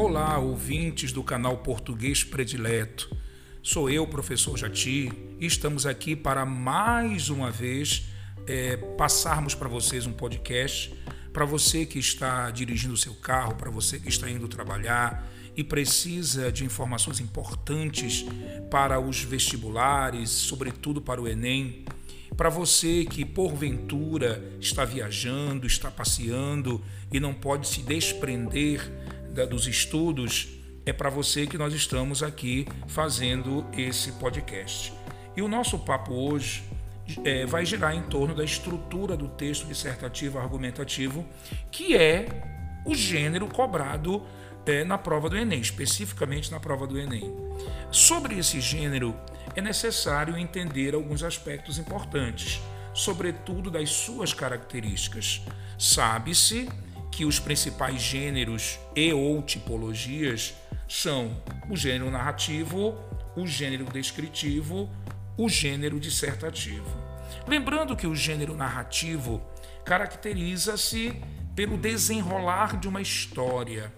Olá, ouvintes do canal Português Predileto. Sou eu, professor Jati, e estamos aqui para mais uma vez é, passarmos para vocês um podcast. Para você que está dirigindo o seu carro, para você que está indo trabalhar e precisa de informações importantes para os vestibulares, sobretudo para o Enem. Para você que porventura está viajando, está passeando e não pode se desprender da, dos estudos, é para você que nós estamos aqui fazendo esse podcast. E o nosso papo hoje é, vai girar em torno da estrutura do texto dissertativo argumentativo, que é o gênero cobrado é, na prova do Enem, especificamente na prova do Enem. Sobre esse gênero, é necessário entender alguns aspectos importantes, sobretudo das suas características. Sabe-se que os principais gêneros e ou tipologias são o gênero narrativo, o gênero descritivo, o gênero dissertativo. Lembrando que o gênero narrativo caracteriza-se pelo desenrolar de uma história,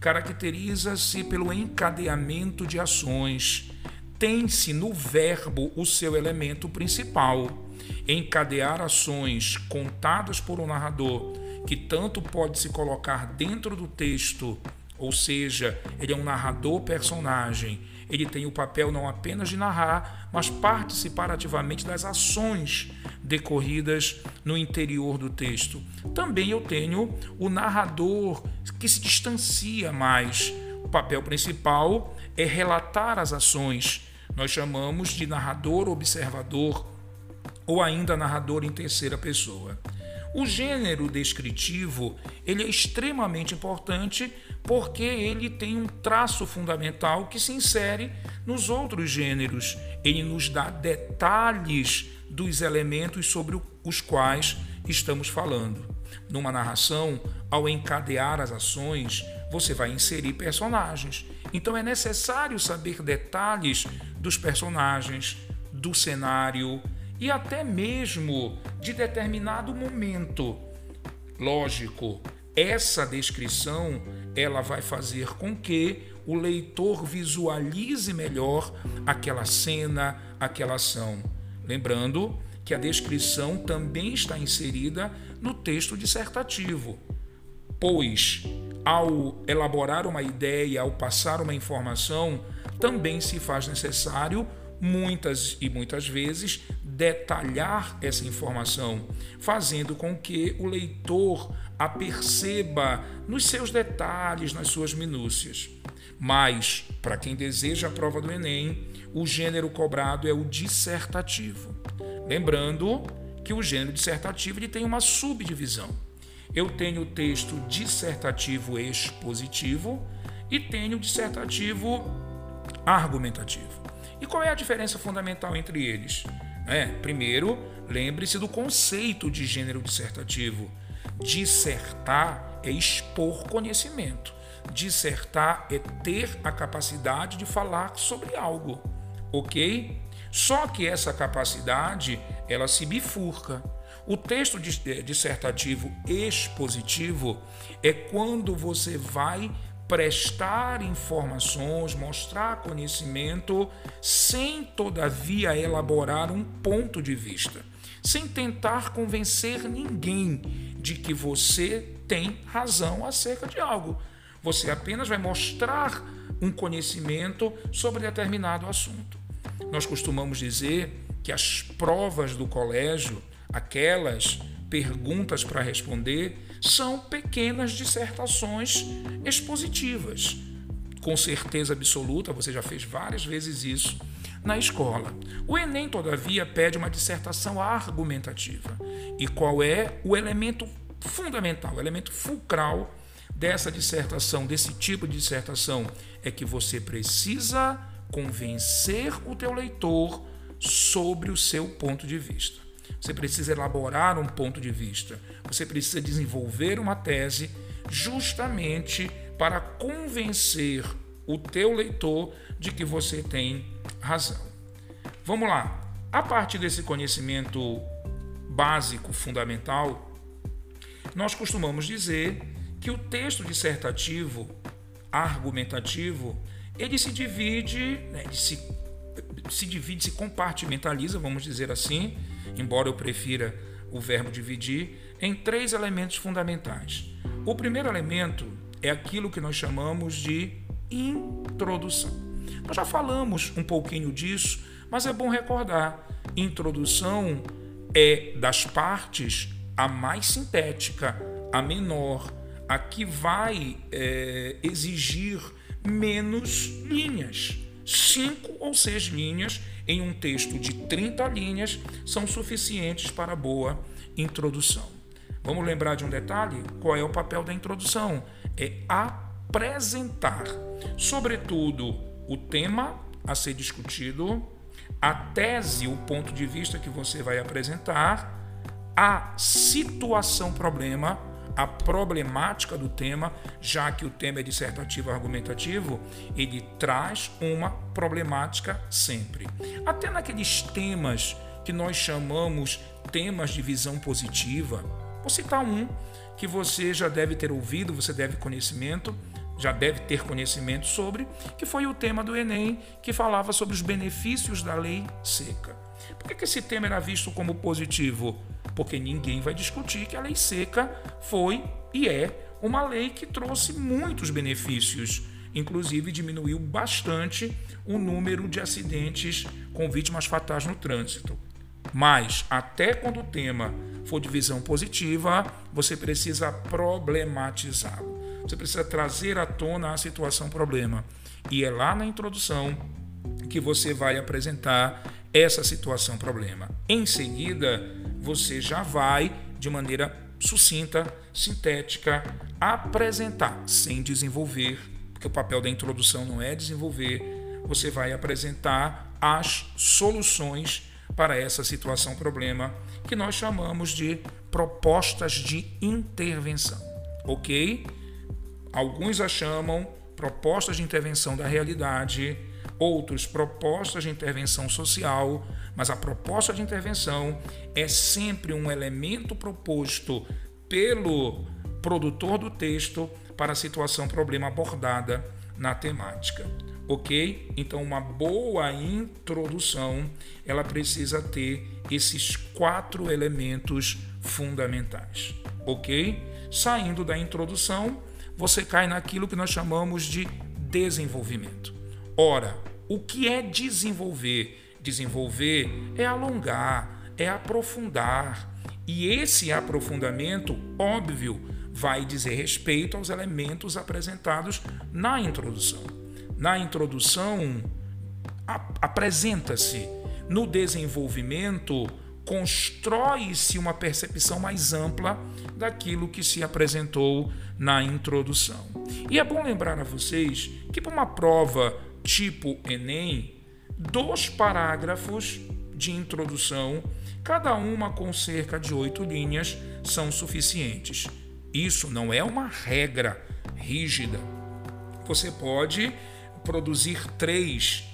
caracteriza-se pelo encadeamento de ações, tem-se no verbo o seu elemento principal. Encadear ações contadas por um narrador, que tanto pode se colocar dentro do texto, ou seja, ele é um narrador personagem, ele tem o papel não apenas de narrar, mas participar ativamente das ações decorridas no interior do texto. Também eu tenho o narrador que se distancia mais. O papel principal é relatar as ações. Nós chamamos de narrador observador ou ainda narrador em terceira pessoa. O gênero descritivo ele é extremamente importante porque ele tem um traço fundamental que se insere nos outros gêneros. Ele nos dá detalhes dos elementos sobre os quais estamos falando. Numa narração, ao encadear as ações, você vai inserir personagens. Então é necessário saber detalhes dos personagens, do cenário e até mesmo de determinado momento. Lógico, essa descrição ela vai fazer com que o leitor visualize melhor aquela cena, aquela ação. Lembrando que a descrição também está inserida no texto dissertativo, pois ao elaborar uma ideia, ao passar uma informação, também se faz necessário muitas e muitas vezes detalhar essa informação, fazendo com que o leitor a perceba nos seus detalhes, nas suas minúcias. Mas, para quem deseja a prova do Enem, o gênero cobrado é o dissertativo. Lembrando que o gênero dissertativo ele tem uma subdivisão. Eu tenho o texto dissertativo expositivo e tenho o dissertativo argumentativo. E qual é a diferença fundamental entre eles? É, primeiro, lembre-se do conceito de gênero dissertativo. Dissertar é expor conhecimento. Dissertar é ter a capacidade de falar sobre algo, ok? Só que essa capacidade ela se bifurca. O texto dissertativo expositivo é quando você vai prestar informações, mostrar conhecimento, sem todavia elaborar um ponto de vista, sem tentar convencer ninguém de que você tem razão acerca de algo. Você apenas vai mostrar um conhecimento sobre determinado assunto. Nós costumamos dizer que as provas do colégio, aquelas perguntas para responder, são pequenas dissertações expositivas. Com certeza absoluta, você já fez várias vezes isso na escola. O Enem, todavia, pede uma dissertação argumentativa. E qual é o elemento fundamental, o elemento fulcral dessa dissertação, desse tipo de dissertação? É que você precisa convencer o teu leitor sobre o seu ponto de vista. Você precisa elaborar um ponto de vista. Você precisa desenvolver uma tese justamente para convencer o teu leitor de que você tem razão. Vamos lá. A partir desse conhecimento básico, fundamental, nós costumamos dizer que o texto dissertativo, argumentativo, ele se divide, né, ele se, se divide, se compartimentaliza, vamos dizer assim, embora eu prefira o verbo dividir, em três elementos fundamentais. O primeiro elemento é aquilo que nós chamamos de introdução. Nós já falamos um pouquinho disso, mas é bom recordar. Introdução é das partes a mais sintética, a menor, a que vai é, exigir menos linhas. Cinco ou seis linhas em um texto de 30 linhas são suficientes para boa introdução. Vamos lembrar de um detalhe? Qual é o papel da introdução? É apresentar, sobretudo, o tema a ser discutido, a tese, o ponto de vista que você vai apresentar, a situação problema a problemática do tema, já que o tema é dissertativo argumentativo, ele traz uma problemática sempre. Até naqueles temas que nós chamamos temas de visão positiva, vou citar um que você já deve ter ouvido, você deve conhecimento, já deve ter conhecimento sobre, que foi o tema do Enem, que falava sobre os benefícios da lei seca. Por que, esse tema era visto como positivo? porque ninguém vai discutir que a lei seca foi e é uma lei que trouxe muitos benefícios, inclusive diminuiu bastante o número de acidentes com vítimas fatais no trânsito. Mas até quando o tema for de visão positiva, você precisa problematizá-lo. Você precisa trazer à tona a situação problema. E é lá na introdução que você vai apresentar essa situação problema. Em seguida, você já vai, de maneira sucinta, sintética, apresentar, sem desenvolver, porque o papel da introdução não é desenvolver, você vai apresentar as soluções para essa situação problema que nós chamamos de propostas de intervenção, ok? Alguns a chamam propostas de intervenção da realidade, outros propostas de intervenção social, mas a proposta de intervenção é sempre um elemento proposto pelo produtor do texto para a situação problema abordada na temática. OK? Então uma boa introdução, ela precisa ter esses quatro elementos fundamentais. OK? Saindo da introdução, você cai naquilo que nós chamamos de desenvolvimento. Ora, o que é desenvolver? Desenvolver é alongar, é aprofundar. E esse aprofundamento, óbvio, vai dizer respeito aos elementos apresentados na introdução. Na introdução, apresenta-se. No desenvolvimento, constrói-se uma percepção mais ampla daquilo que se apresentou na introdução. E é bom lembrar a vocês que para uma prova tipo Enem, dois parágrafos de introdução, cada uma com cerca de oito linhas, são suficientes. Isso não é uma regra rígida. Você pode produzir três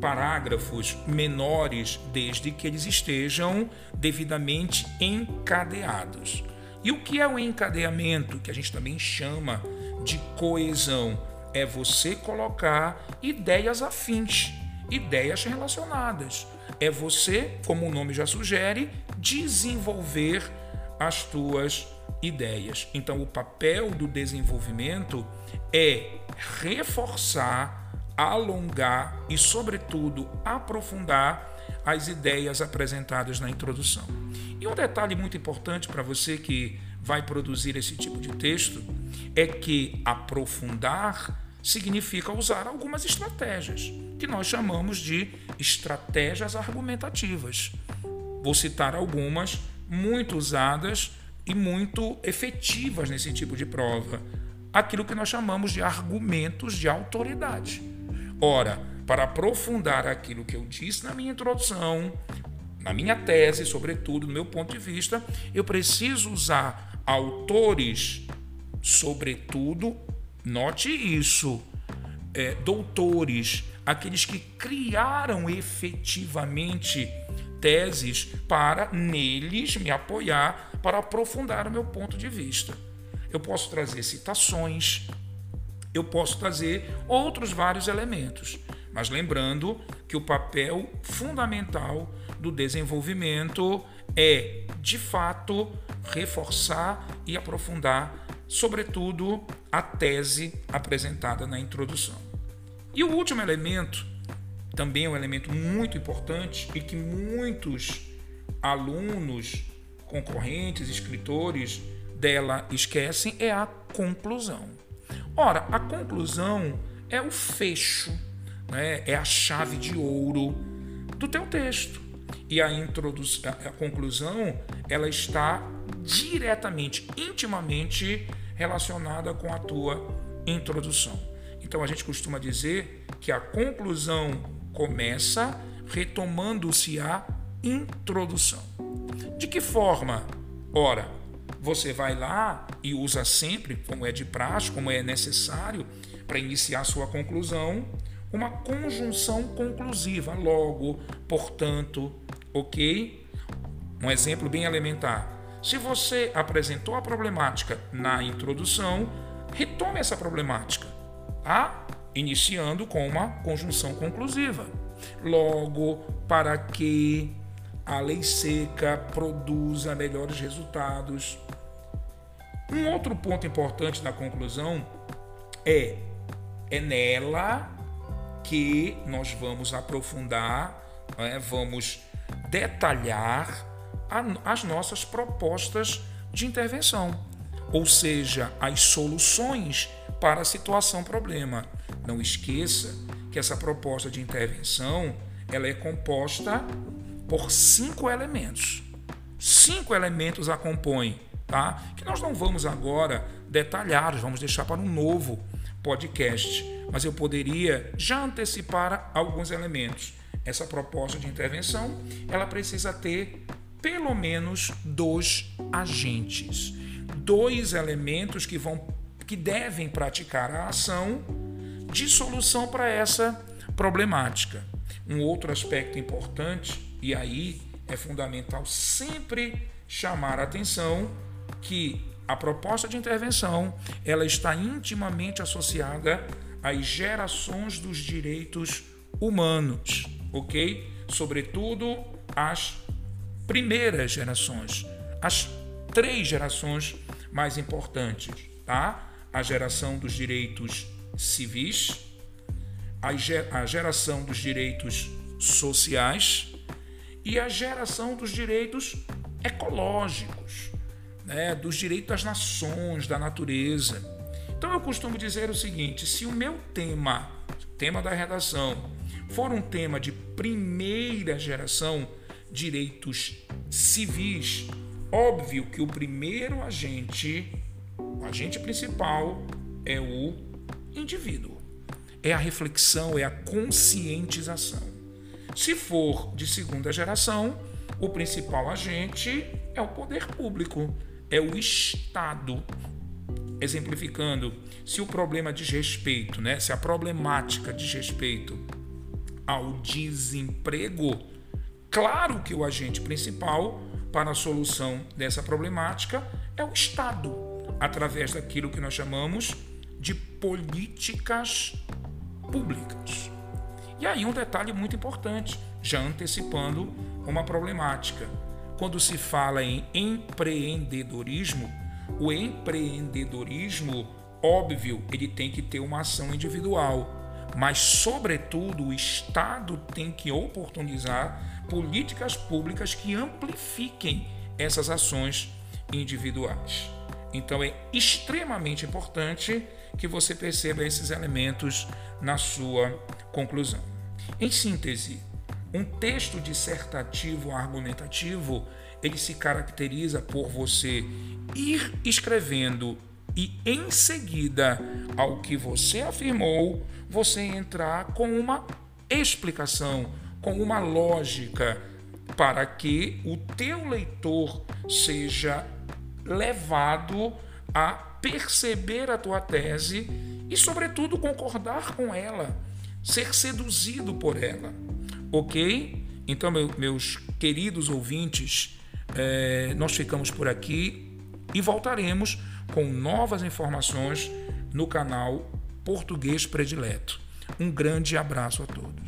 parágrafos menores desde que eles estejam devidamente encadeados. E o que é o encadeamento, que a gente também chama de coesão? É você colocar ideias afins ideias relacionadas. É você, como o nome já sugere, desenvolver as tuas ideias. Então, o papel do desenvolvimento é reforçar, alongar e, sobretudo, aprofundar as ideias apresentadas na introdução. E um detalhe muito importante para você que vai produzir esse tipo de texto é que aprofundar significa usar algumas estratégias, que nós chamamos de estratégias argumentativas. Vou citar algumas muito usadas e muito efetivas nesse tipo de prova. Aquilo que nós chamamos de argumentos de autoridade. Ora, para aprofundar aquilo que eu disse na minha introdução, na minha tese, sobretudo, do meu ponto de vista, eu preciso usar autores, sobretudo, Note isso. É, doutores, aqueles que criaram efetivamente teses para neles me apoiar para aprofundar o meu ponto de vista. Eu posso trazer citações, eu posso trazer outros vários elementos. Mas lembrando que o papel fundamental do desenvolvimento é, de fato, reforçar e aprofundar, sobretudo, a tese apresentada na introdução. E o último elemento, também é um elemento muito importante e que muitos alunos, concorrentes, escritores dela esquecem, é a conclusão. Ora, a conclusão é o fecho, né? é a chave de ouro do teu texto. E a, a conclusão ela está diretamente, intimamente relacionada com a tua introdução. Então a gente costuma dizer que a conclusão começa retomando-se a introdução. De que forma? Ora, você vai lá e usa sempre, como é de praxe, como é necessário para iniciar sua conclusão, uma conjunção conclusiva, logo, portanto, ok? Um exemplo bem elementar. Se você apresentou a problemática na introdução, retome essa problemática, tá? Iniciando com uma conjunção conclusiva. Logo, para que a lei seca produza melhores resultados. Um outro ponto importante na conclusão é é nela que nós vamos aprofundar, é, vamos detalhar a, as nossas propostas de intervenção, ou seja, as soluções para a situação problema. Não esqueça que essa proposta de intervenção ela é composta por cinco elementos. Cinco elementos a compõem, tá? Que nós não vamos agora detalhar, vamos deixar para um novo podcast, mas eu poderia já antecipar alguns elementos. Essa proposta de intervenção, ela precisa ter pelo menos dois agentes, dois elementos que vão que devem praticar a ação de solução para essa problemática. Um outro aspecto importante e aí é fundamental sempre chamar a atenção que a proposta de intervenção ela está intimamente associada às gerações dos direitos humanos, ok? Sobretudo as primeiras gerações, as três gerações mais importantes, tá? A geração dos direitos civis, a geração dos direitos sociais e a geração dos direitos ecológicos, né, dos direitos das nações, da natureza. Então eu costumo dizer o seguinte: se o meu tema, tema da redação, for um tema de primeira geração, direitos civis, óbvio que o primeiro agente, o agente principal, é o indivíduo. É a reflexão, é a conscientização. Se for de segunda geração, o principal agente é o poder público, é o Estado. Exemplificando, se o problema diz respeito, né, se a problemática diz respeito ao desemprego, claro que o agente principal para a solução dessa problemática é o Estado, através daquilo que nós chamamos de políticas públicas. E aí um detalhe muito importante, já antecipando uma problemática. Quando se fala em empreendedorismo, o empreendedorismo, óbvio, ele tem que ter uma ação individual, mas sobretudo o Estado tem que oportunizar políticas públicas que amplifiquem essas ações individuais. Então é extremamente importante que você perceba esses elementos na sua conclusão. Em síntese, um texto dissertativo argumentativo, ele se caracteriza por você ir escrevendo e em seguida ao que você afirmou, você entrar com uma explicação, com uma lógica para que o teu leitor seja levado a perceber a tua tese e, sobretudo, concordar com ela, ser seduzido por ela. Ok? Então, meu, meus queridos ouvintes, é, nós ficamos por aqui e voltaremos com novas informações no canal Português Predileto. Um grande abraço a todos.